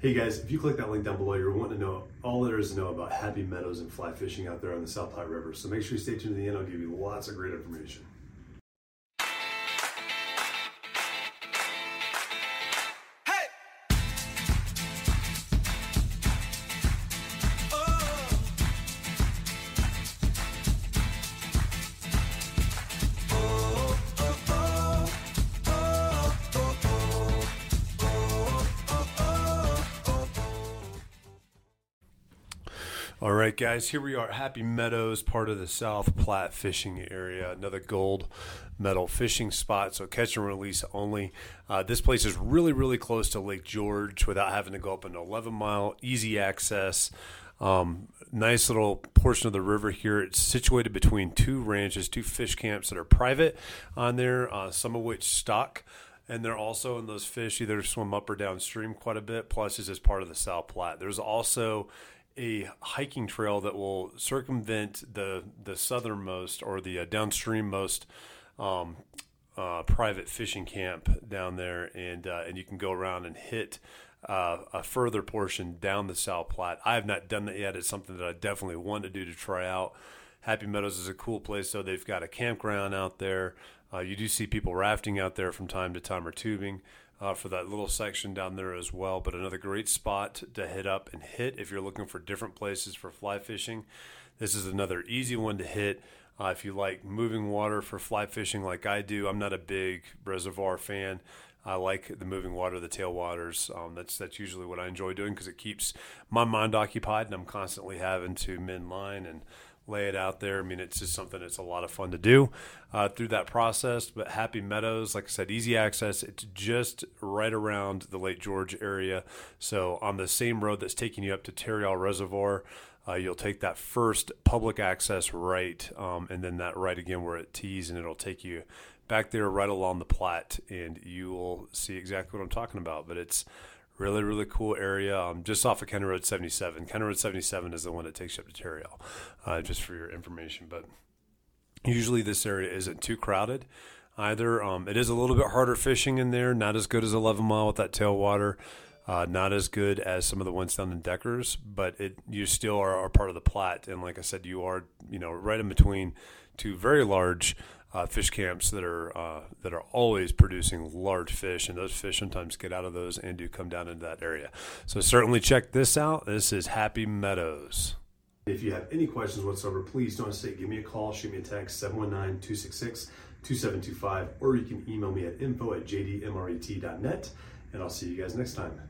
Hey guys, if you click that link down below, you're wanting to know all there is to know about happy meadows and fly fishing out there on the South Platte River. So make sure you stay tuned to the end. I'll give you lots of great information. All right, guys, here we are, Happy Meadows, part of the South Platte fishing area, another gold medal fishing spot. So catch and release only. Uh, this place is really, really close to Lake George without having to go up an 11 mile, easy access. Um, nice little portion of the river here. It's situated between two ranches, two fish camps that are private on there, uh, some of which stock and they're also in those fish either swim up or downstream quite a bit. Plus, is as part of the South Platte. There's also a hiking trail that will circumvent the the southernmost or the uh, downstreammost um, uh, private fishing camp down there, and uh, and you can go around and hit. Uh, a further portion down the South Platte. I have not done that yet. It's something that I definitely want to do to try out. Happy Meadows is a cool place, though. They've got a campground out there. Uh, you do see people rafting out there from time to time or tubing uh, for that little section down there as well. But another great spot to hit up and hit if you're looking for different places for fly fishing. This is another easy one to hit. Uh, if you like moving water for fly fishing like I do, I'm not a big reservoir fan. I like the moving water, the tailwaters. Um, that's that's usually what I enjoy doing because it keeps my mind occupied, and I'm constantly having to mend line and lay it out there. I mean, it's just something that's a lot of fun to do uh, through that process. But Happy Meadows, like I said, easy access. It's just right around the Lake George area. So on the same road that's taking you up to Tarryall Reservoir. Uh, you'll take that first public access right, um, and then that right again where it tees, and it'll take you back there right along the Platte, and you will see exactly what I'm talking about. But it's Really, really cool area. Um, just off of County Road 77. County Road 77 is the one that takes you up to Tarryall, uh, just for your information. But usually this area isn't too crowded either. Um, it is a little bit harder fishing in there, not as good as 11 Mile with that tailwater. Uh, not as good as some of the ones down in Deckers, but it you still are, are part of the Platte, and like I said, you are you know right in between two very large uh, fish camps that are uh, that are always producing large fish, and those fish sometimes get out of those and do come down into that area. So certainly check this out. This is Happy Meadows. If you have any questions whatsoever, please don't hesitate. Give me a call, shoot me a text, 719 266 2725, or you can email me at info at jdmret.net, and I'll see you guys next time.